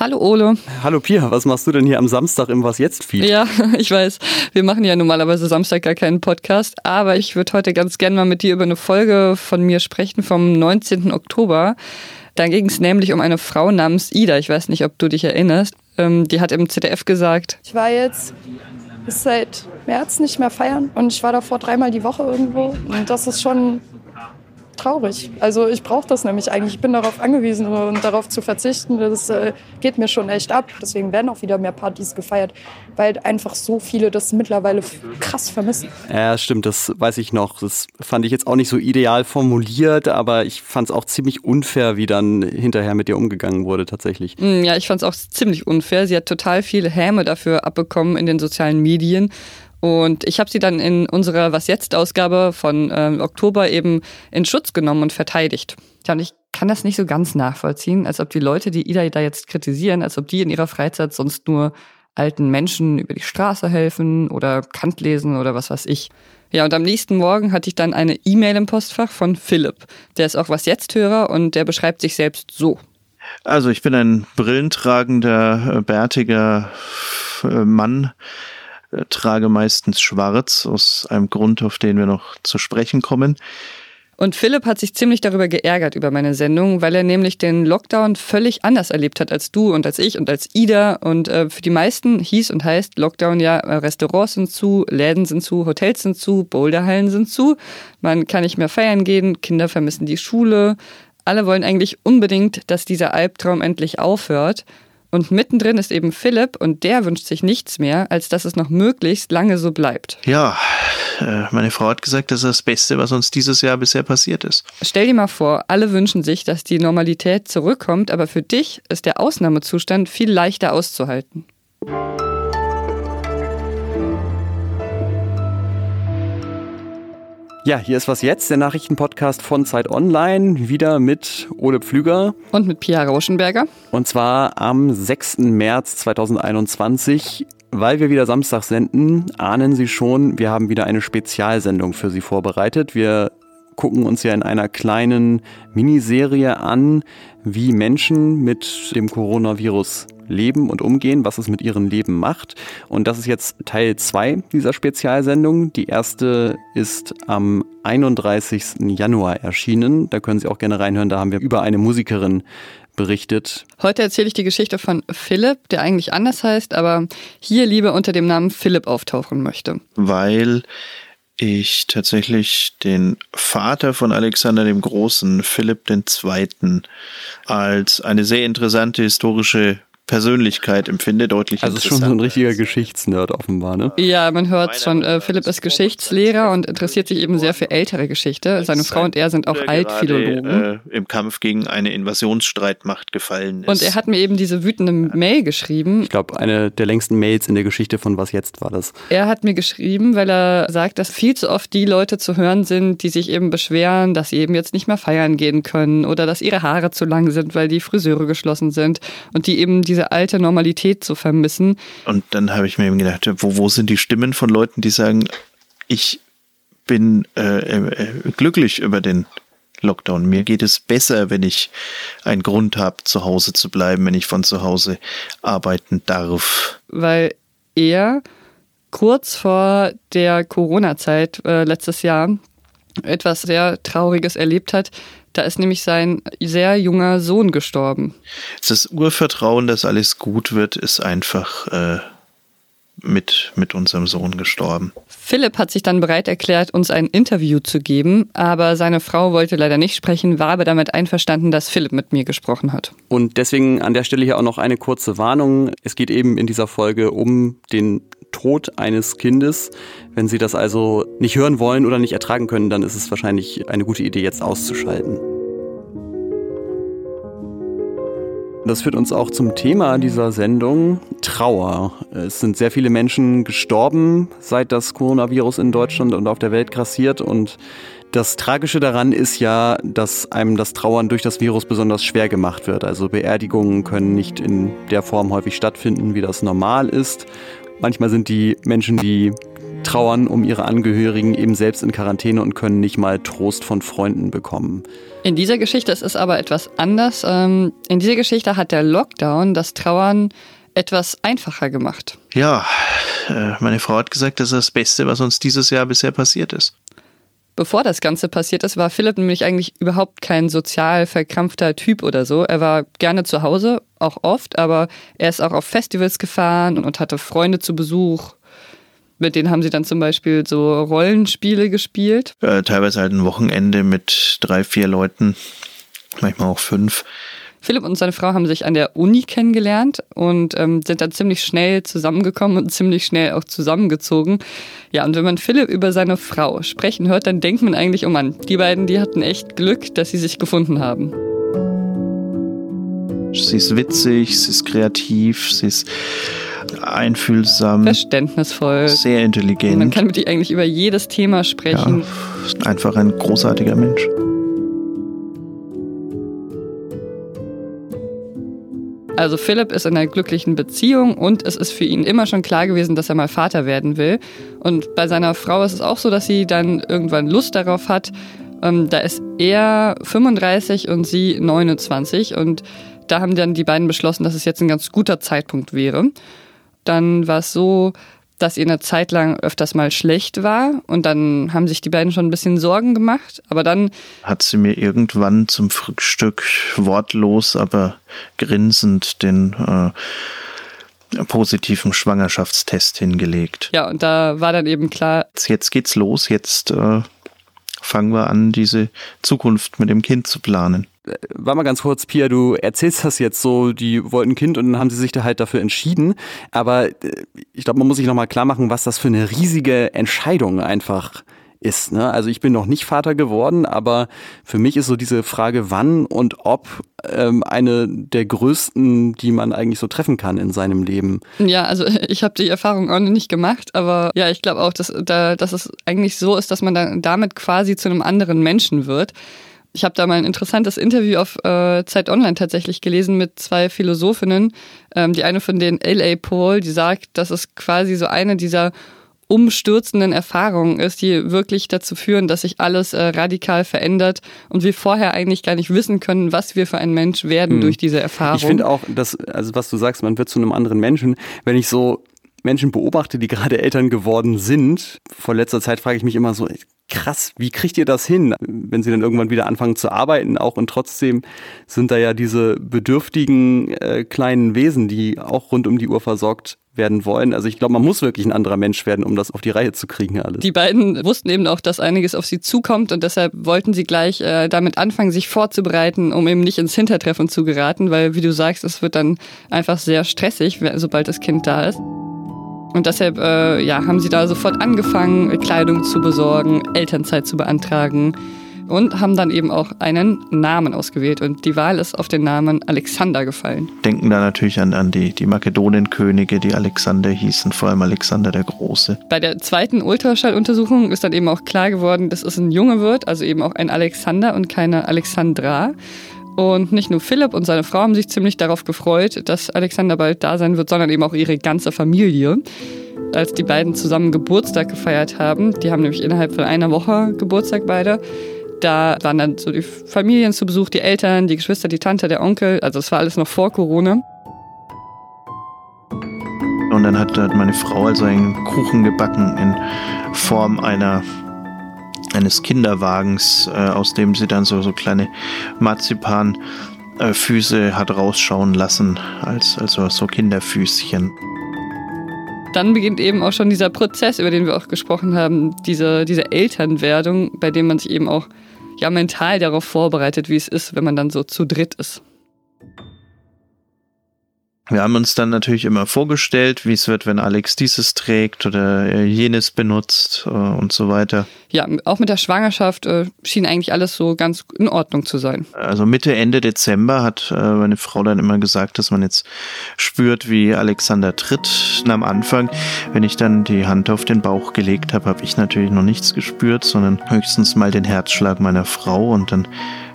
Hallo Ole. Hallo Pia, was machst du denn hier am Samstag im Was jetzt Feed? Ja, ich weiß, wir machen ja normalerweise Samstag gar keinen Podcast, aber ich würde heute ganz gerne mal mit dir über eine Folge von mir sprechen vom 19. Oktober. Da ging es nämlich um eine Frau namens Ida. Ich weiß nicht, ob du dich erinnerst. Ähm, die hat im ZDF gesagt. Ich war jetzt bis seit März nicht mehr feiern und ich war davor dreimal die Woche irgendwo. Und das ist schon traurig. Also ich brauche das nämlich eigentlich. Ich bin darauf angewiesen und darauf zu verzichten, das äh, geht mir schon echt ab. Deswegen werden auch wieder mehr Partys gefeiert, weil einfach so viele das mittlerweile krass vermissen. Ja, stimmt, das weiß ich noch. Das fand ich jetzt auch nicht so ideal formuliert, aber ich fand es auch ziemlich unfair, wie dann hinterher mit ihr umgegangen wurde tatsächlich. Mm, ja, ich fand es auch ziemlich unfair. Sie hat total viel Häme dafür abbekommen in den sozialen Medien und ich habe sie dann in unserer Was jetzt Ausgabe von äh, Oktober eben in Schutz genommen und verteidigt. Ja, und ich kann das nicht so ganz nachvollziehen, als ob die Leute, die Ida da jetzt kritisieren, als ob die in ihrer Freizeit sonst nur alten Menschen über die Straße helfen oder Kant lesen oder was weiß ich. Ja, und am nächsten Morgen hatte ich dann eine E-Mail im Postfach von Philipp. Der ist auch was jetzt Hörer und der beschreibt sich selbst so. Also ich bin ein brillentragender, äh, bärtiger äh, Mann, äh, trage meistens schwarz, aus einem Grund, auf den wir noch zu sprechen kommen. Und Philipp hat sich ziemlich darüber geärgert über meine Sendung, weil er nämlich den Lockdown völlig anders erlebt hat als du und als ich und als Ida. Und äh, für die meisten hieß und heißt Lockdown ja, äh, Restaurants sind zu, Läden sind zu, Hotels sind zu, Boulderhallen sind zu. Man kann nicht mehr feiern gehen, Kinder vermissen die Schule. Alle wollen eigentlich unbedingt, dass dieser Albtraum endlich aufhört. Und mittendrin ist eben Philipp und der wünscht sich nichts mehr, als dass es noch möglichst lange so bleibt. Ja, äh, meine Frau hat gesagt, das ist das Beste, was uns dieses Jahr bisher passiert ist. Stell dir mal vor, alle wünschen sich, dass die Normalität zurückkommt, aber für dich ist der Ausnahmezustand viel leichter auszuhalten. Ja, hier ist was jetzt, der Nachrichtenpodcast von Zeit Online, wieder mit Ole Pflüger. Und mit Pia Rauschenberger. Und zwar am 6. März 2021. Weil wir wieder Samstag senden, ahnen Sie schon, wir haben wieder eine Spezialsendung für Sie vorbereitet. Wir gucken uns ja in einer kleinen Miniserie an, wie Menschen mit dem Coronavirus leben und umgehen, was es mit ihrem Leben macht. Und das ist jetzt Teil 2 dieser Spezialsendung. Die erste ist am 31. Januar erschienen. Da können Sie auch gerne reinhören. Da haben wir über eine Musikerin berichtet. Heute erzähle ich die Geschichte von Philipp, der eigentlich anders heißt, aber hier lieber unter dem Namen Philipp auftauchen möchte. Weil ich tatsächlich den Vater von Alexander dem Großen, Philipp II., als eine sehr interessante historische Persönlichkeit empfinde, deutlich Also ist schon so ein richtiger Geschichtsnerd offenbar, ne? Ja, man hört schon, äh, Philipp ist Geschichtslehrer und interessiert sich eben sehr für ältere Geschichte. Seine Frau und er sind auch Altphilologen. Äh, Im Kampf gegen eine Invasionsstreitmacht gefallen ist. Und er hat mir eben diese wütende Mail geschrieben. Ich glaube, eine der längsten Mails in der Geschichte von Was Jetzt war das. Er hat mir geschrieben, weil er sagt, dass viel zu oft die Leute zu hören sind, die sich eben beschweren, dass sie eben jetzt nicht mehr feiern gehen können oder dass ihre Haare zu lang sind, weil die Friseure geschlossen sind und die eben diese diese alte Normalität zu vermissen. Und dann habe ich mir eben gedacht, wo, wo sind die Stimmen von Leuten, die sagen, ich bin äh, äh, glücklich über den Lockdown. Mir geht es besser, wenn ich einen Grund habe, zu Hause zu bleiben, wenn ich von zu Hause arbeiten darf. Weil er kurz vor der Corona-Zeit äh, letztes Jahr etwas sehr Trauriges erlebt hat, da ist nämlich sein sehr junger Sohn gestorben. Das Urvertrauen, dass alles gut wird, ist einfach äh, mit, mit unserem Sohn gestorben. Philipp hat sich dann bereit erklärt, uns ein Interview zu geben, aber seine Frau wollte leider nicht sprechen, war aber damit einverstanden, dass Philipp mit mir gesprochen hat. Und deswegen an der Stelle hier auch noch eine kurze Warnung. Es geht eben in dieser Folge um den Tod eines Kindes. Wenn Sie das also nicht hören wollen oder nicht ertragen können, dann ist es wahrscheinlich eine gute Idee, jetzt auszuschalten. Das führt uns auch zum Thema dieser Sendung, Trauer. Es sind sehr viele Menschen gestorben, seit das Coronavirus in Deutschland und auf der Welt grassiert. Und das Tragische daran ist ja, dass einem das Trauern durch das Virus besonders schwer gemacht wird. Also Beerdigungen können nicht in der Form häufig stattfinden, wie das normal ist. Manchmal sind die Menschen, die trauern um ihre Angehörigen eben selbst in Quarantäne und können nicht mal Trost von Freunden bekommen. In dieser Geschichte ist es aber etwas anders. Ähm, in dieser Geschichte hat der Lockdown das Trauern etwas einfacher gemacht. Ja, äh, meine Frau hat gesagt, das ist das Beste, was uns dieses Jahr bisher passiert ist. Bevor das Ganze passiert ist, war Philipp nämlich eigentlich überhaupt kein sozial verkrampfter Typ oder so. Er war gerne zu Hause, auch oft, aber er ist auch auf Festivals gefahren und hatte Freunde zu Besuch. Mit denen haben sie dann zum Beispiel so Rollenspiele gespielt. Äh, teilweise halt ein Wochenende mit drei, vier Leuten, manchmal auch fünf. Philipp und seine Frau haben sich an der Uni kennengelernt und ähm, sind dann ziemlich schnell zusammengekommen und ziemlich schnell auch zusammengezogen. Ja, und wenn man Philipp über seine Frau sprechen hört, dann denkt man eigentlich, oh Mann, die beiden, die hatten echt Glück, dass sie sich gefunden haben. Sie ist witzig, sie ist kreativ, sie ist einfühlsam, verständnisvoll, sehr intelligent. Man kann mit ihr eigentlich über jedes Thema sprechen. Ja, einfach ein großartiger Mensch. Also Philipp ist in einer glücklichen Beziehung und es ist für ihn immer schon klar gewesen, dass er mal Vater werden will. Und bei seiner Frau ist es auch so, dass sie dann irgendwann Lust darauf hat. Ähm, da ist er 35 und sie 29 und da haben dann die beiden beschlossen, dass es jetzt ein ganz guter Zeitpunkt wäre. Dann war es so, dass ihr eine Zeit lang öfters mal schlecht war und dann haben sich die beiden schon ein bisschen Sorgen gemacht. Aber dann hat sie mir irgendwann zum Frühstück wortlos, aber grinsend den äh, positiven Schwangerschaftstest hingelegt. Ja, und da war dann eben klar. Jetzt geht's los, jetzt äh, fangen wir an, diese Zukunft mit dem Kind zu planen. War mal ganz kurz, Pia, du erzählst das jetzt so, die wollten ein Kind und dann haben sie sich da halt dafür entschieden. Aber äh, ich glaube, man muss sich nochmal klar machen, was das für eine riesige Entscheidung einfach ist. Ne? Also ich bin noch nicht Vater geworden, aber für mich ist so diese Frage, wann und ob ähm, eine der größten, die man eigentlich so treffen kann in seinem Leben. Ja, also ich habe die Erfahrung auch noch nicht gemacht, aber ja, ich glaube auch, dass, da, dass es eigentlich so ist, dass man dann damit quasi zu einem anderen Menschen wird. Ich habe da mal ein interessantes Interview auf äh, Zeit Online tatsächlich gelesen mit zwei Philosophinnen. Ähm, die eine von denen, L.A. Paul, die sagt, dass es quasi so eine dieser umstürzenden Erfahrungen ist, die wirklich dazu führen, dass sich alles äh, radikal verändert und wir vorher eigentlich gar nicht wissen können, was wir für ein Mensch werden hm. durch diese Erfahrung. Ich finde auch, dass, also was du sagst, man wird zu einem anderen Menschen. Wenn ich so Menschen beobachte, die gerade Eltern geworden sind, vor letzter Zeit frage ich mich immer so, krass, wie kriegt ihr das hin, wenn sie dann irgendwann wieder anfangen zu arbeiten auch und trotzdem sind da ja diese bedürftigen äh, kleinen Wesen, die auch rund um die Uhr versorgt werden wollen. Also ich glaube, man muss wirklich ein anderer Mensch werden, um das auf die Reihe zu kriegen alles. Die beiden wussten eben auch, dass einiges auf sie zukommt und deshalb wollten sie gleich äh, damit anfangen, sich vorzubereiten, um eben nicht ins Hintertreffen zu geraten, weil wie du sagst, es wird dann einfach sehr stressig, sobald das Kind da ist. Und deshalb äh, ja, haben sie da sofort angefangen, Kleidung zu besorgen, Elternzeit zu beantragen und haben dann eben auch einen Namen ausgewählt. Und die Wahl ist auf den Namen Alexander gefallen. Denken da natürlich an, an die, die Makedonienkönige, die Alexander hießen, vor allem Alexander der Große. Bei der zweiten Ultraschalluntersuchung ist dann eben auch klar geworden, dass es ein Junge wird, also eben auch ein Alexander und keine Alexandra. Und nicht nur Philipp und seine Frau haben sich ziemlich darauf gefreut, dass Alexander bald da sein wird, sondern eben auch ihre ganze Familie. Als die beiden zusammen Geburtstag gefeiert haben, die haben nämlich innerhalb von einer Woche Geburtstag beide, da waren dann so die Familien zu Besuch, die Eltern, die Geschwister, die Tante, der Onkel. Also es war alles noch vor Corona. Und dann hat, hat meine Frau also einen Kuchen gebacken in Form einer eines Kinderwagens, äh, aus dem sie dann so, so kleine Marzipanfüße hat rausschauen lassen, als also so Kinderfüßchen. Dann beginnt eben auch schon dieser Prozess, über den wir auch gesprochen haben, diese, diese Elternwerdung, bei dem man sich eben auch ja mental darauf vorbereitet, wie es ist, wenn man dann so zu dritt ist. Wir haben uns dann natürlich immer vorgestellt, wie es wird, wenn Alex dieses trägt oder jenes benutzt äh, und so weiter. Ja, auch mit der Schwangerschaft äh, schien eigentlich alles so ganz in Ordnung zu sein. Also Mitte, Ende Dezember hat äh, meine Frau dann immer gesagt, dass man jetzt spürt, wie Alexander tritt. Und am Anfang, wenn ich dann die Hand auf den Bauch gelegt habe, habe ich natürlich noch nichts gespürt, sondern höchstens mal den Herzschlag meiner Frau und dann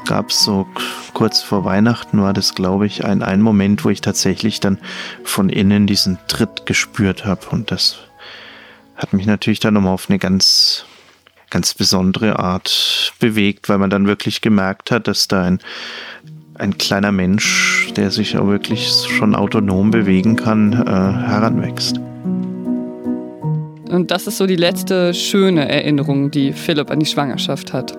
gab es so kurz vor Weihnachten war das, glaube ich, ein, ein Moment, wo ich tatsächlich dann von innen diesen Tritt gespürt habe und das hat mich natürlich dann nochmal auf eine ganz, ganz besondere Art bewegt, weil man dann wirklich gemerkt hat, dass da ein, ein kleiner Mensch, der sich auch wirklich schon autonom bewegen kann, äh, heranwächst. Und das ist so die letzte schöne Erinnerung, die Philipp an die Schwangerschaft hat.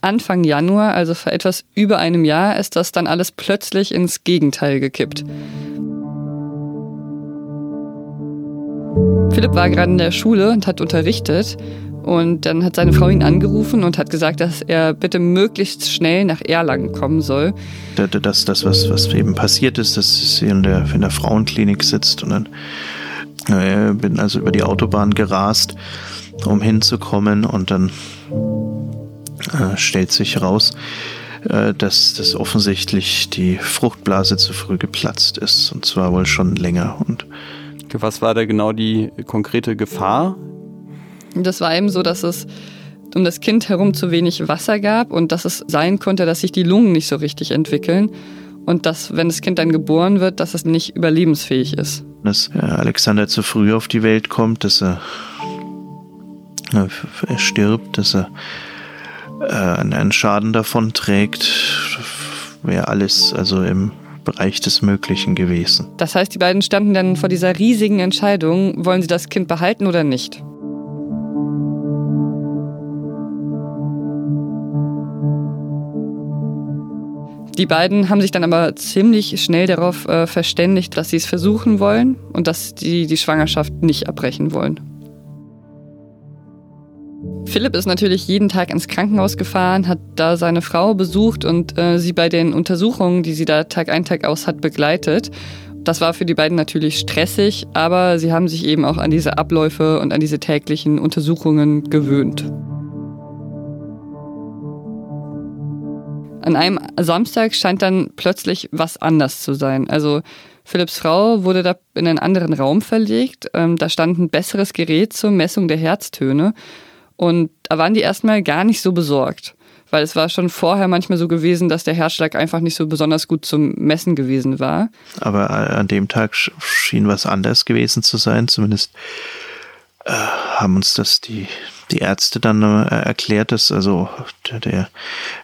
Anfang Januar, also vor etwas über einem Jahr, ist das dann alles plötzlich ins Gegenteil gekippt. Philipp war gerade in der Schule und hat unterrichtet und dann hat seine Frau ihn angerufen und hat gesagt, dass er bitte möglichst schnell nach Erlangen kommen soll. Das, das was, was eben passiert ist, dass sie in der, in der Frauenklinik sitzt und dann äh, bin also über die Autobahn gerast, um hinzukommen und dann äh, stellt sich heraus, äh, dass das offensichtlich die Fruchtblase zu früh geplatzt ist und zwar wohl schon länger. Und was war da genau die konkrete Gefahr? Das war eben so, dass es um das Kind herum zu wenig Wasser gab und dass es sein konnte, dass sich die Lungen nicht so richtig entwickeln und dass, wenn das Kind dann geboren wird, dass es nicht überlebensfähig ist. Dass äh, Alexander zu früh auf die Welt kommt, dass er, er stirbt, dass er äh, einen Schaden davon trägt, wäre alles also im Bereich des Möglichen gewesen. Das heißt, die beiden standen dann vor dieser riesigen Entscheidung, wollen sie das Kind behalten oder nicht? Die beiden haben sich dann aber ziemlich schnell darauf äh, verständigt, dass sie es versuchen wollen und dass sie die Schwangerschaft nicht abbrechen wollen. Philipp ist natürlich jeden Tag ins Krankenhaus gefahren, hat da seine Frau besucht und äh, sie bei den Untersuchungen, die sie da Tag ein, Tag aus hat, begleitet. Das war für die beiden natürlich stressig, aber sie haben sich eben auch an diese Abläufe und an diese täglichen Untersuchungen gewöhnt. An einem Samstag scheint dann plötzlich was anders zu sein. Also Philipps Frau wurde da in einen anderen Raum verlegt. Ähm, da stand ein besseres Gerät zur Messung der Herztöne. Und da waren die erstmal gar nicht so besorgt. Weil es war schon vorher manchmal so gewesen, dass der Herzschlag einfach nicht so besonders gut zum Messen gewesen war. Aber an dem Tag schien was anders gewesen zu sein. Zumindest äh, haben uns das die die Ärzte dann äh, erklärt, dass also der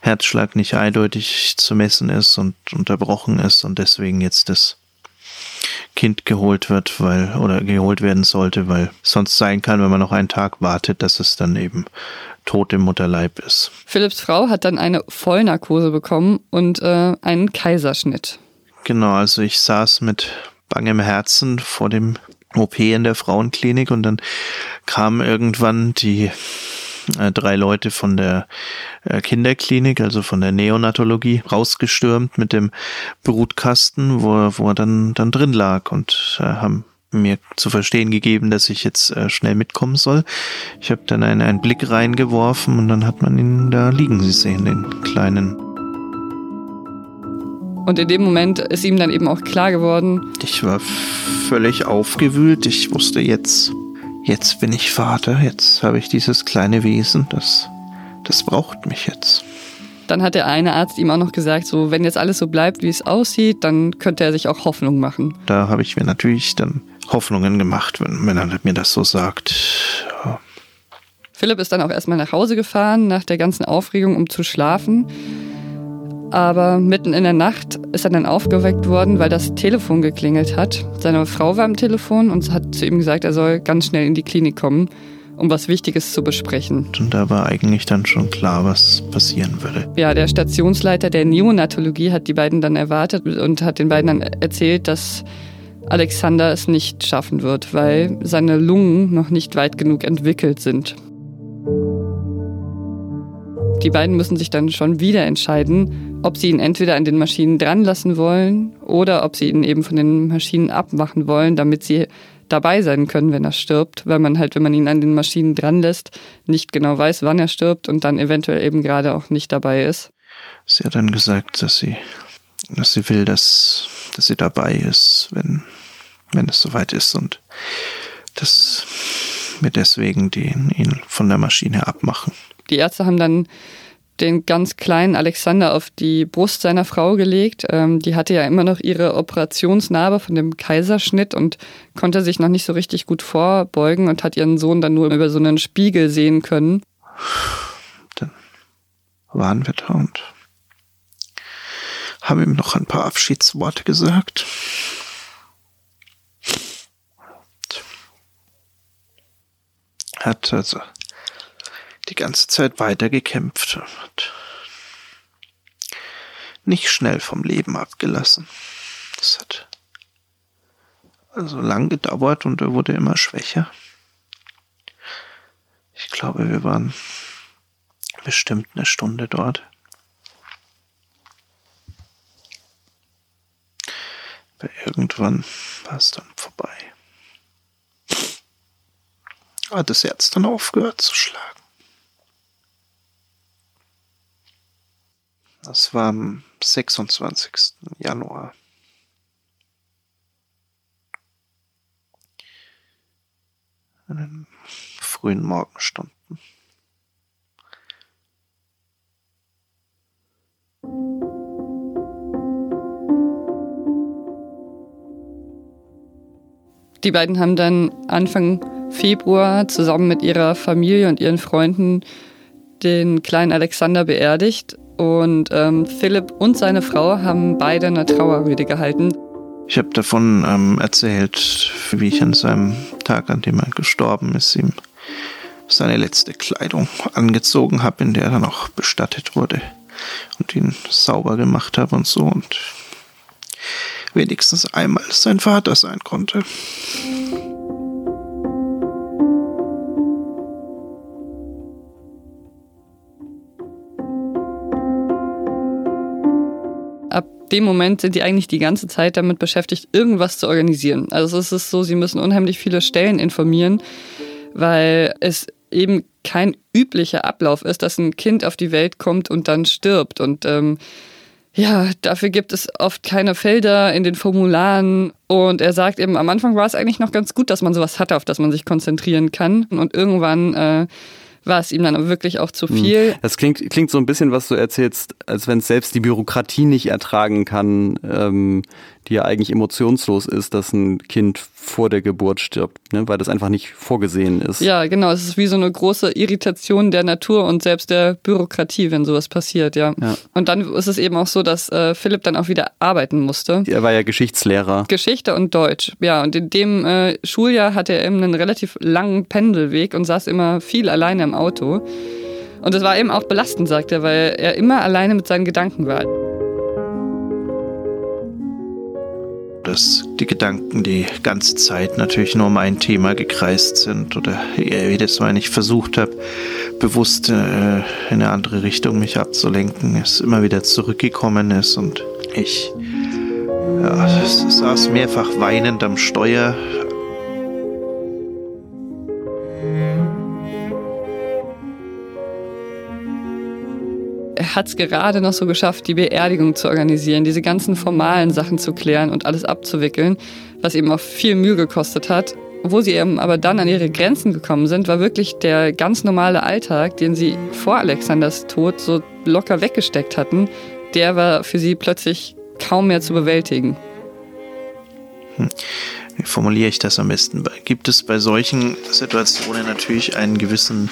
Herzschlag nicht eindeutig zu messen ist und unterbrochen ist und deswegen jetzt das Kind geholt wird, weil oder geholt werden sollte, weil sonst sein kann, wenn man noch einen Tag wartet, dass es dann eben tot im Mutterleib ist. Philipps Frau hat dann eine Vollnarkose bekommen und äh, einen Kaiserschnitt. Genau, also ich saß mit bangem Herzen vor dem OP in der Frauenklinik und dann kamen irgendwann die äh, drei Leute von der äh, Kinderklinik, also von der Neonatologie, rausgestürmt mit dem Brutkasten, wo, wo er dann, dann drin lag und äh, haben mir zu verstehen gegeben, dass ich jetzt äh, schnell mitkommen soll. Ich habe dann einen, einen Blick reingeworfen und dann hat man ihn da liegen sehen, den kleinen und in dem Moment ist ihm dann eben auch klar geworden. Ich war völlig aufgewühlt. Ich wusste jetzt, jetzt bin ich Vater. Jetzt habe ich dieses kleine Wesen. Das, das braucht mich jetzt. Dann hat der eine Arzt ihm auch noch gesagt, so wenn jetzt alles so bleibt, wie es aussieht, dann könnte er sich auch Hoffnung machen. Da habe ich mir natürlich dann Hoffnungen gemacht, wenn, wenn er mir das so sagt. Ja. Philipp ist dann auch erstmal nach Hause gefahren, nach der ganzen Aufregung, um zu schlafen. Aber mitten in der Nacht ist er dann aufgeweckt worden, weil das Telefon geklingelt hat. Seine Frau war am Telefon und hat zu ihm gesagt, er soll ganz schnell in die Klinik kommen, um was Wichtiges zu besprechen. Und da war eigentlich dann schon klar, was passieren würde. Ja, der Stationsleiter der Neonatologie hat die beiden dann erwartet und hat den beiden dann erzählt, dass Alexander es nicht schaffen wird, weil seine Lungen noch nicht weit genug entwickelt sind. Die beiden müssen sich dann schon wieder entscheiden, ob sie ihn entweder an den Maschinen dran lassen wollen oder ob sie ihn eben von den Maschinen abmachen wollen, damit sie dabei sein können, wenn er stirbt, weil man halt, wenn man ihn an den Maschinen dran lässt, nicht genau weiß, wann er stirbt und dann eventuell eben gerade auch nicht dabei ist. Sie hat dann gesagt, dass sie, dass sie will, dass, dass sie dabei ist, wenn, wenn es soweit ist und dass wir deswegen den, ihn von der Maschine abmachen die Ärzte haben dann den ganz kleinen Alexander auf die Brust seiner Frau gelegt. Ähm, die hatte ja immer noch ihre Operationsnarbe von dem Kaiserschnitt und konnte sich noch nicht so richtig gut vorbeugen und hat ihren Sohn dann nur über so einen Spiegel sehen können. Dann waren wir da und haben ihm noch ein paar Abschiedsworte gesagt. Hat also die ganze Zeit weitergekämpft und hat nicht schnell vom Leben abgelassen. Das hat also lang gedauert und er wurde immer schwächer. Ich glaube, wir waren bestimmt eine Stunde dort. Aber irgendwann war es dann vorbei. Hat das Herz dann aufgehört zu schlagen. Das war am 26. Januar. In den frühen Morgenstunden. Die beiden haben dann Anfang Februar zusammen mit ihrer Familie und ihren Freunden den kleinen Alexander beerdigt und ähm, Philipp und seine Frau haben beide eine Trauerrede gehalten. Ich habe davon ähm, erzählt, wie ich an seinem Tag, an dem er gestorben ist, ihm seine letzte Kleidung angezogen habe, in der er dann auch bestattet wurde und ihn sauber gemacht habe und so und wenigstens einmal sein Vater sein konnte. Dem Moment sind die eigentlich die ganze Zeit damit beschäftigt, irgendwas zu organisieren. Also es ist so, sie müssen unheimlich viele Stellen informieren, weil es eben kein üblicher Ablauf ist, dass ein Kind auf die Welt kommt und dann stirbt. Und ähm, ja, dafür gibt es oft keine Felder in den Formularen. Und er sagt eben, am Anfang war es eigentlich noch ganz gut, dass man sowas hatte, auf das man sich konzentrieren kann. Und irgendwann äh, war es ihm dann wirklich auch zu hm. viel. Das klingt, klingt so ein bisschen, was du erzählst, als wenn es selbst die Bürokratie nicht ertragen kann, ähm, die ja eigentlich emotionslos ist, dass ein Kind vor der Geburt stirbt, ne? weil das einfach nicht vorgesehen ist. Ja, genau. Es ist wie so eine große Irritation der Natur und selbst der Bürokratie, wenn sowas passiert, ja. ja. Und dann ist es eben auch so, dass äh, Philipp dann auch wieder arbeiten musste. Er war ja Geschichtslehrer. Geschichte und Deutsch, ja. Und in dem äh, Schuljahr hatte er eben einen relativ langen Pendelweg und saß immer viel alleine im Auto. Und das war eben auch belastend, sagt er, weil er immer alleine mit seinen Gedanken war. Dass die Gedanken die ganze Zeit natürlich nur um ein Thema gekreist sind oder jedes Mal, wenn ich versucht habe, bewusst äh, in eine andere Richtung mich abzulenken, es immer wieder zurückgekommen ist und ich ja, saß mehrfach weinend am Steuer, er hat es gerade noch so geschafft, die Beerdigung zu organisieren, diese ganzen formalen Sachen zu klären und alles abzuwickeln, was ihm auch viel Mühe gekostet hat. Wo sie eben aber dann an ihre Grenzen gekommen sind, war wirklich der ganz normale Alltag, den sie vor Alexanders Tod so locker weggesteckt hatten. Der war für sie plötzlich kaum mehr zu bewältigen. Hm. Wie formuliere ich das am besten? Gibt es bei solchen Situationen natürlich einen gewissen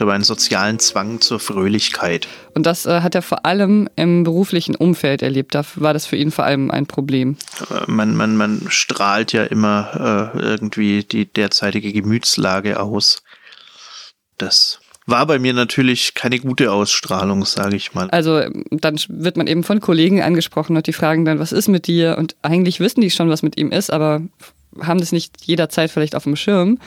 aber einen sozialen Zwang zur Fröhlichkeit. Und das äh, hat er vor allem im beruflichen Umfeld erlebt. Da war das für ihn vor allem ein Problem. Äh, man, man, man strahlt ja immer äh, irgendwie die derzeitige Gemütslage aus. Das war bei mir natürlich keine gute Ausstrahlung, sage ich mal. Also dann wird man eben von Kollegen angesprochen und die fragen dann, was ist mit dir? Und eigentlich wissen die schon, was mit ihm ist, aber haben das nicht jederzeit vielleicht auf dem Schirm.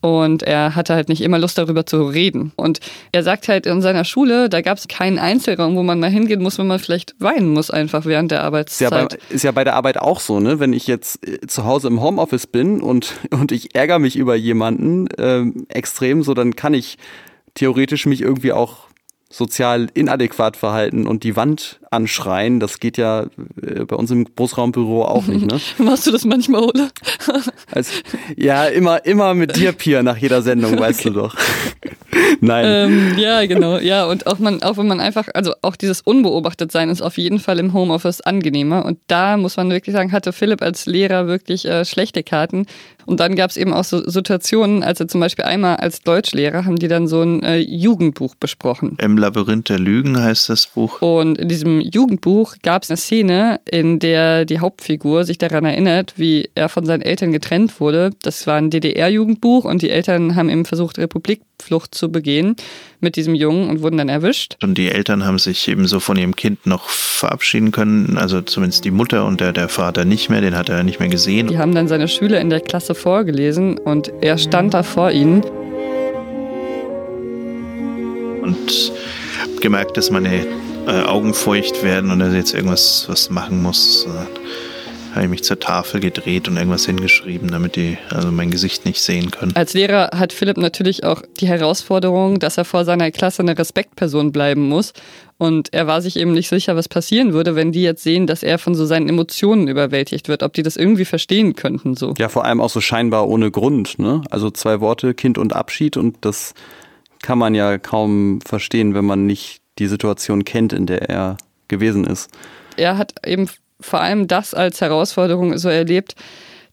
Und er hatte halt nicht immer Lust darüber zu reden. Und er sagt halt in seiner Schule, da gab es keinen Einzelraum, wo man mal hingehen muss, wenn man vielleicht weinen muss, einfach während der Arbeitszeit. Ist ja bei, ist ja bei der Arbeit auch so, ne? Wenn ich jetzt äh, zu Hause im Homeoffice bin und, und ich ärgere mich über jemanden ähm, extrem, so dann kann ich theoretisch mich irgendwie auch sozial inadäquat verhalten und die Wand anschreien, das geht ja äh, bei uns im Großraumbüro auch nicht, ne? Machst du das manchmal, oder? also, ja, immer, immer mit dir, Pia, nach jeder Sendung, weißt okay. du doch. Nein. Ähm, ja, genau. Ja, und auch man, auch wenn man einfach, also auch dieses Unbeobachtetsein ist auf jeden Fall im Homeoffice angenehmer. Und da muss man wirklich sagen, hatte Philipp als Lehrer wirklich äh, schlechte Karten. Und dann gab es eben auch so Situationen, also zum Beispiel einmal als Deutschlehrer haben die dann so ein äh, Jugendbuch besprochen. Im Labyrinth der Lügen heißt das Buch. Und in diesem Jugendbuch gab es eine Szene, in der die Hauptfigur sich daran erinnert, wie er von seinen Eltern getrennt wurde. Das war ein DDR-Jugendbuch und die Eltern haben eben versucht, Republikflucht zu begehen mit diesem Jungen und wurden dann erwischt. Und die Eltern haben sich ebenso von ihrem Kind noch verabschieden können, also zumindest die Mutter und der, der Vater nicht mehr, den hat er nicht mehr gesehen. Die haben dann seine Schüler in der Klasse vorgelesen und er stand da vor ihnen. Und gemerkt, dass meine äh, Augen feucht werden und er jetzt irgendwas was machen muss. Habe ich mich zur Tafel gedreht und irgendwas hingeschrieben, damit die also mein Gesicht nicht sehen können. Als Lehrer hat Philipp natürlich auch die Herausforderung, dass er vor seiner Klasse eine Respektperson bleiben muss. Und er war sich eben nicht sicher, was passieren würde, wenn die jetzt sehen, dass er von so seinen Emotionen überwältigt wird, ob die das irgendwie verstehen könnten. So. Ja, vor allem auch so scheinbar ohne Grund. Ne? Also zwei Worte, Kind und Abschied und das kann man ja kaum verstehen, wenn man nicht die Situation kennt, in der er gewesen ist. Er hat eben vor allem das als Herausforderung so erlebt,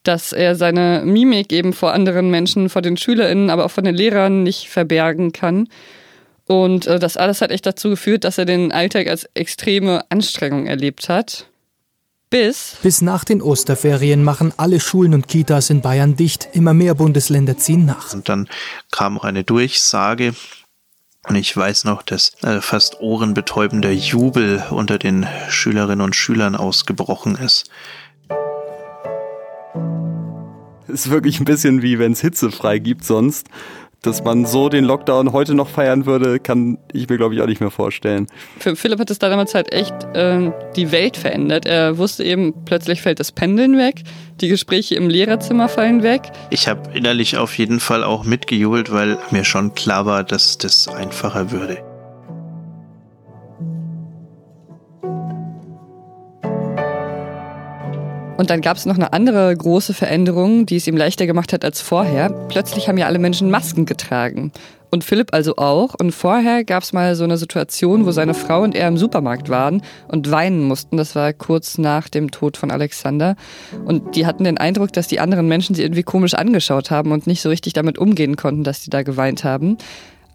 dass er seine Mimik eben vor anderen Menschen, vor den SchülerInnen, aber auch von den Lehrern nicht verbergen kann. Und äh, das alles hat echt dazu geführt, dass er den Alltag als extreme Anstrengung erlebt hat. Bis. Bis nach den Osterferien machen alle Schulen und Kitas in Bayern dicht. Immer mehr Bundesländer ziehen nach. Und dann kam auch eine Durchsage, und ich weiß noch, dass äh, fast ohrenbetäubender Jubel unter den Schülerinnen und Schülern ausgebrochen ist. Ist wirklich ein bisschen wie wenn es hitzefrei gibt sonst dass man so den Lockdown heute noch feiern würde, kann ich mir, glaube ich, auch nicht mehr vorstellen. Für Philipp hat es damals halt echt äh, die Welt verändert. Er wusste eben, plötzlich fällt das Pendeln weg, die Gespräche im Lehrerzimmer fallen weg. Ich habe innerlich auf jeden Fall auch mitgejubelt, weil mir schon klar war, dass das einfacher würde. Und dann gab es noch eine andere große Veränderung, die es ihm leichter gemacht hat als vorher. Plötzlich haben ja alle Menschen Masken getragen. Und Philipp also auch. Und vorher gab es mal so eine Situation, wo seine Frau und er im Supermarkt waren und weinen mussten. Das war kurz nach dem Tod von Alexander. Und die hatten den Eindruck, dass die anderen Menschen sie irgendwie komisch angeschaut haben und nicht so richtig damit umgehen konnten, dass sie da geweint haben.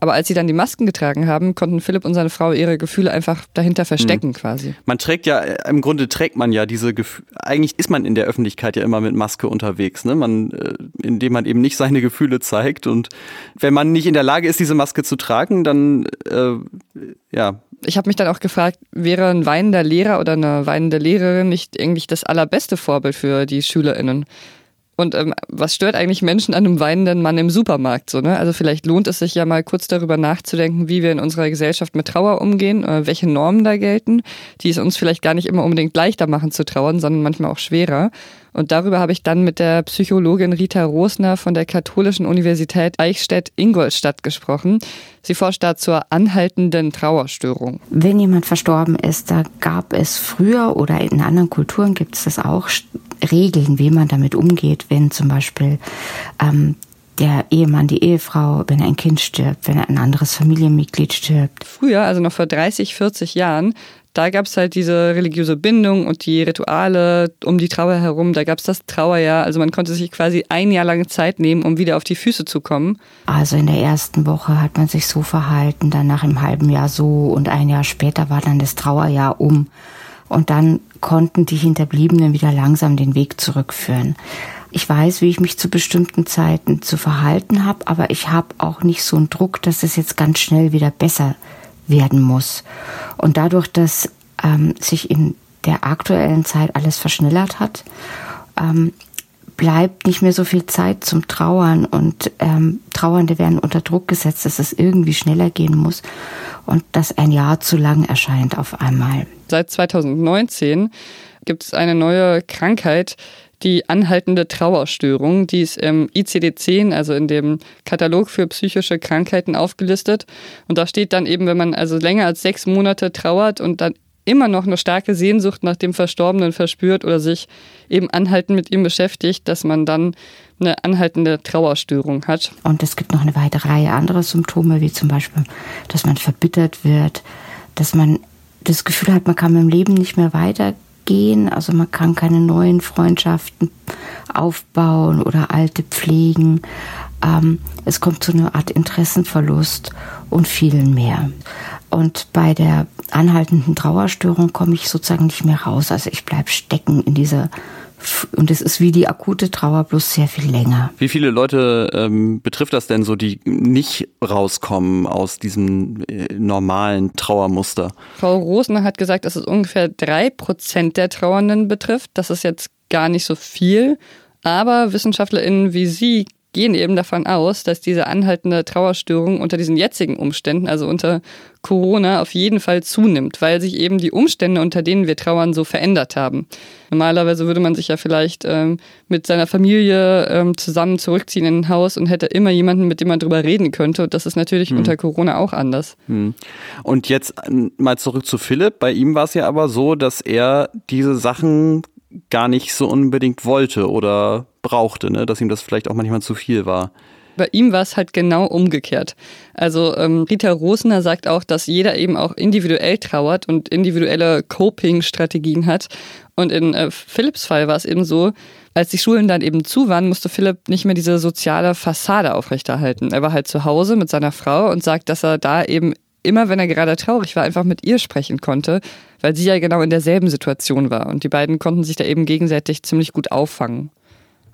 Aber als sie dann die Masken getragen haben, konnten Philipp und seine Frau ihre Gefühle einfach dahinter verstecken mhm. quasi. Man trägt ja, im Grunde trägt man ja diese Gefühle, eigentlich ist man in der Öffentlichkeit ja immer mit Maske unterwegs, ne? Man, äh, indem man eben nicht seine Gefühle zeigt. Und wenn man nicht in der Lage ist, diese Maske zu tragen, dann äh, ja. Ich habe mich dann auch gefragt, wäre ein weinender Lehrer oder eine weinende Lehrerin nicht eigentlich das allerbeste Vorbild für die SchülerInnen? Und ähm, was stört eigentlich Menschen an einem weinenden Mann im Supermarkt? So, ne? Also vielleicht lohnt es sich ja mal kurz darüber nachzudenken, wie wir in unserer Gesellschaft mit Trauer umgehen, äh, welche Normen da gelten, die es uns vielleicht gar nicht immer unbedingt leichter machen zu trauern, sondern manchmal auch schwerer. Und darüber habe ich dann mit der Psychologin Rita Rosner von der Katholischen Universität Eichstätt-Ingolstadt gesprochen. Sie forscht da zur anhaltenden Trauerstörung. Wenn jemand verstorben ist, da gab es früher oder in anderen Kulturen gibt es das auch, Regeln, wie man damit umgeht, wenn zum Beispiel ähm, der Ehemann, die Ehefrau, wenn ein Kind stirbt, wenn ein anderes Familienmitglied stirbt. Früher, also noch vor 30, 40 Jahren, da gab es halt diese religiöse Bindung und die Rituale um die Trauer herum. Da gab es das Trauerjahr. Also man konnte sich quasi ein Jahr lang Zeit nehmen, um wieder auf die Füße zu kommen. Also in der ersten Woche hat man sich so verhalten, dann nach einem halben Jahr so und ein Jahr später war dann das Trauerjahr um. Und dann konnten die Hinterbliebenen wieder langsam den Weg zurückführen. Ich weiß, wie ich mich zu bestimmten Zeiten zu verhalten habe, aber ich habe auch nicht so einen Druck, dass es jetzt ganz schnell wieder besser werden muss. Und dadurch, dass ähm, sich in der aktuellen Zeit alles verschnellert hat, ähm, bleibt nicht mehr so viel Zeit zum Trauern und ähm, Trauernde werden unter Druck gesetzt, dass es irgendwie schneller gehen muss und dass ein Jahr zu lang erscheint auf einmal. Seit 2019 gibt es eine neue Krankheit, die anhaltende Trauerstörung. Die ist im ICD-10, also in dem Katalog für psychische Krankheiten aufgelistet. Und da steht dann eben, wenn man also länger als sechs Monate trauert und dann immer noch eine starke Sehnsucht nach dem Verstorbenen verspürt oder sich eben anhaltend mit ihm beschäftigt, dass man dann eine anhaltende Trauerstörung hat. Und es gibt noch eine weitere Reihe anderer Symptome, wie zum Beispiel, dass man verbittert wird, dass man das Gefühl hat, man kann mit dem Leben nicht mehr weitergehen, also man kann keine neuen Freundschaften aufbauen oder alte pflegen. Ähm, es kommt zu einer Art Interessenverlust und vielen mehr. Und bei der anhaltenden Trauerstörung komme ich sozusagen nicht mehr raus. Also ich bleibe stecken in dieser und es ist wie die akute Trauer bloß sehr viel länger. Wie viele Leute ähm, betrifft das denn so, die nicht rauskommen aus diesem äh, normalen Trauermuster? Frau Rosner hat gesagt, dass es ungefähr drei Prozent der Trauernden betrifft. Das ist jetzt gar nicht so viel. Aber WissenschaftlerInnen wie Sie gehen eben davon aus, dass diese anhaltende Trauerstörung unter diesen jetzigen Umständen, also unter Corona, auf jeden Fall zunimmt, weil sich eben die Umstände, unter denen wir trauern, so verändert haben. Normalerweise würde man sich ja vielleicht ähm, mit seiner Familie ähm, zusammen zurückziehen in ein Haus und hätte immer jemanden, mit dem man drüber reden könnte. Und das ist natürlich hm. unter Corona auch anders. Hm. Und jetzt äh, mal zurück zu Philipp. Bei ihm war es ja aber so, dass er diese Sachen gar nicht so unbedingt wollte oder brauchte, ne? dass ihm das vielleicht auch manchmal zu viel war. Bei ihm war es halt genau umgekehrt. Also ähm, Rita Rosner sagt auch, dass jeder eben auch individuell trauert und individuelle Coping-Strategien hat. Und in äh, Philipps Fall war es eben so, als die Schulen dann eben zu waren, musste Philipp nicht mehr diese soziale Fassade aufrechterhalten. Er war halt zu Hause mit seiner Frau und sagt, dass er da eben immer, wenn er gerade traurig war, einfach mit ihr sprechen konnte, weil sie ja genau in derselben Situation war. Und die beiden konnten sich da eben gegenseitig ziemlich gut auffangen.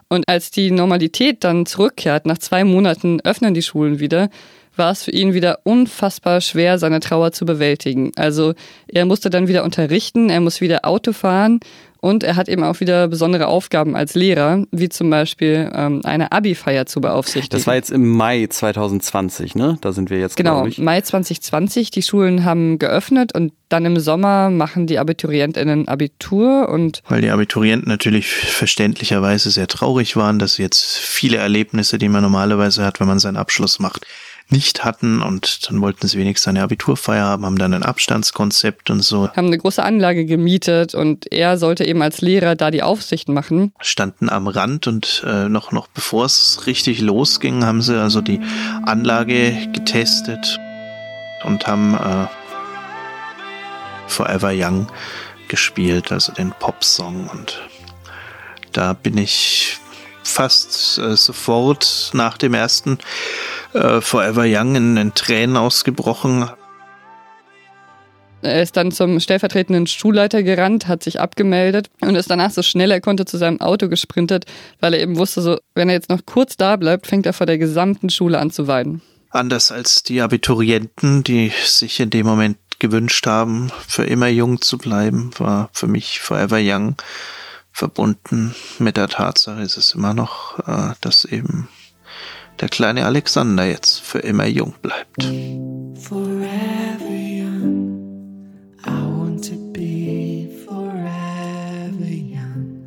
Und als die Normalität dann zurückkehrt, nach zwei Monaten öffnen die Schulen wieder, war es für ihn wieder unfassbar schwer, seine Trauer zu bewältigen. Also er musste dann wieder unterrichten, er muss wieder Auto fahren und er hat eben auch wieder besondere Aufgaben als Lehrer, wie zum Beispiel ähm, eine Abi-Feier zu beaufsichtigen. Das war jetzt im Mai 2020, ne? Da sind wir jetzt, Genau, Mai 2020. Die Schulen haben geöffnet und dann im Sommer machen die AbiturientInnen Abitur und. Weil die Abiturienten natürlich verständlicherweise sehr traurig waren, dass jetzt viele Erlebnisse, die man normalerweise hat, wenn man seinen Abschluss macht, nicht hatten und dann wollten sie wenigstens eine Abiturfeier haben, haben dann ein Abstandskonzept und so. Haben eine große Anlage gemietet und er sollte eben als Lehrer da die Aufsicht machen. Standen am Rand und äh, noch, noch bevor es richtig losging, haben sie also die Anlage getestet und haben äh, Forever Young gespielt, also den Popsong und da bin ich fast äh, sofort nach dem ersten äh, Forever Young in, in Tränen ausgebrochen. Er ist dann zum stellvertretenden Schulleiter gerannt, hat sich abgemeldet und ist danach so schnell er konnte zu seinem Auto gesprintet, weil er eben wusste, so, wenn er jetzt noch kurz da bleibt, fängt er vor der gesamten Schule an zu weinen. Anders als die Abiturienten, die sich in dem Moment gewünscht haben, für immer jung zu bleiben, war für mich Forever Young verbunden mit der Tatsache, ist es immer noch, äh, dass eben der kleine Alexander jetzt für immer jung bleibt. Forever young, I want to be forever young.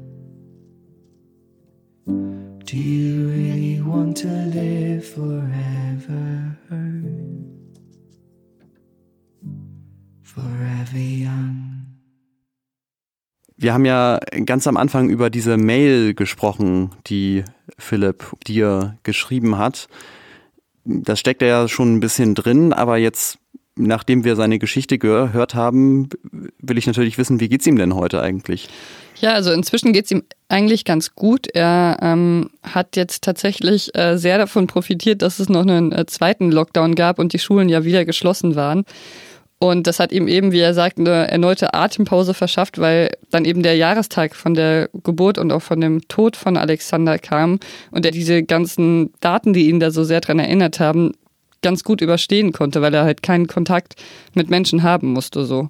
Do you really want to live forever? Wir haben ja ganz am Anfang über diese Mail gesprochen, die Philipp dir geschrieben hat. Das steckt ja schon ein bisschen drin, aber jetzt, nachdem wir seine Geschichte gehört haben, will ich natürlich wissen, wie geht's ihm denn heute eigentlich? Ja, also inzwischen geht's ihm eigentlich ganz gut. Er ähm, hat jetzt tatsächlich äh, sehr davon profitiert, dass es noch einen äh, zweiten Lockdown gab und die Schulen ja wieder geschlossen waren. Und das hat ihm eben, wie er sagt, eine erneute Atempause verschafft, weil dann eben der Jahrestag von der Geburt und auch von dem Tod von Alexander kam und er diese ganzen Daten, die ihn da so sehr dran erinnert haben, ganz gut überstehen konnte, weil er halt keinen Kontakt mit Menschen haben musste so.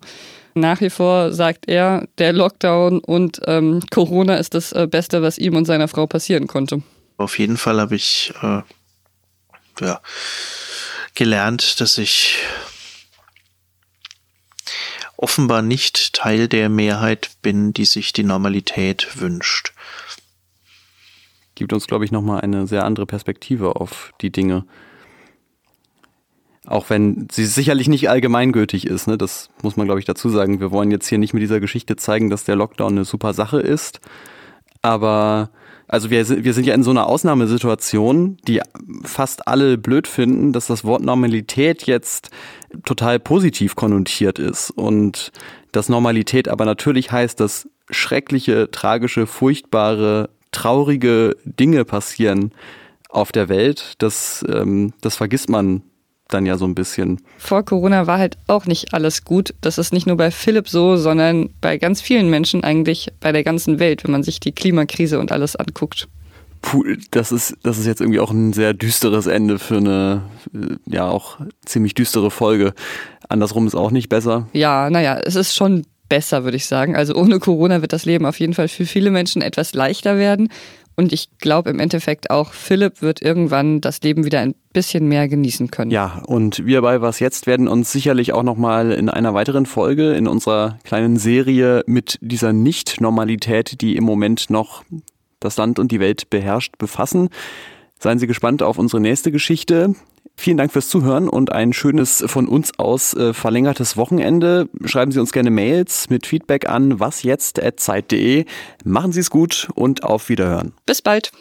Nach wie vor sagt er, der Lockdown und ähm, Corona ist das äh, Beste, was ihm und seiner Frau passieren konnte. Auf jeden Fall habe ich äh, ja, gelernt, dass ich offenbar nicht Teil der Mehrheit bin, die sich die Normalität wünscht. Gibt uns, glaube ich, nochmal eine sehr andere Perspektive auf die Dinge. Auch wenn sie sicherlich nicht allgemeingültig ist, ne? das muss man, glaube ich, dazu sagen. Wir wollen jetzt hier nicht mit dieser Geschichte zeigen, dass der Lockdown eine super Sache ist. Aber also wir, wir sind ja in so einer Ausnahmesituation, die fast alle blöd finden, dass das Wort Normalität jetzt total positiv konnotiert ist. Und dass Normalität aber natürlich heißt, dass schreckliche, tragische, furchtbare, traurige Dinge passieren auf der Welt. Das, ähm, das vergisst man dann ja so ein bisschen. Vor Corona war halt auch nicht alles gut. Das ist nicht nur bei Philipp so, sondern bei ganz vielen Menschen eigentlich bei der ganzen Welt, wenn man sich die Klimakrise und alles anguckt. Das ist, das ist jetzt irgendwie auch ein sehr düsteres Ende für eine, äh, ja, auch ziemlich düstere Folge. Andersrum ist auch nicht besser. Ja, naja, es ist schon besser, würde ich sagen. Also ohne Corona wird das Leben auf jeden Fall für viele Menschen etwas leichter werden. Und ich glaube im Endeffekt auch, Philipp wird irgendwann das Leben wieder ein bisschen mehr genießen können. Ja, und wir bei Was Jetzt werden uns sicherlich auch nochmal in einer weiteren Folge in unserer kleinen Serie mit dieser Nicht-Normalität, die im Moment noch das Land und die Welt beherrscht, befassen. Seien Sie gespannt auf unsere nächste Geschichte. Vielen Dank fürs Zuhören und ein schönes von uns aus äh, verlängertes Wochenende. Schreiben Sie uns gerne Mails mit Feedback an wasjetzt.zeit.de. Machen Sie es gut und auf Wiederhören. Bis bald.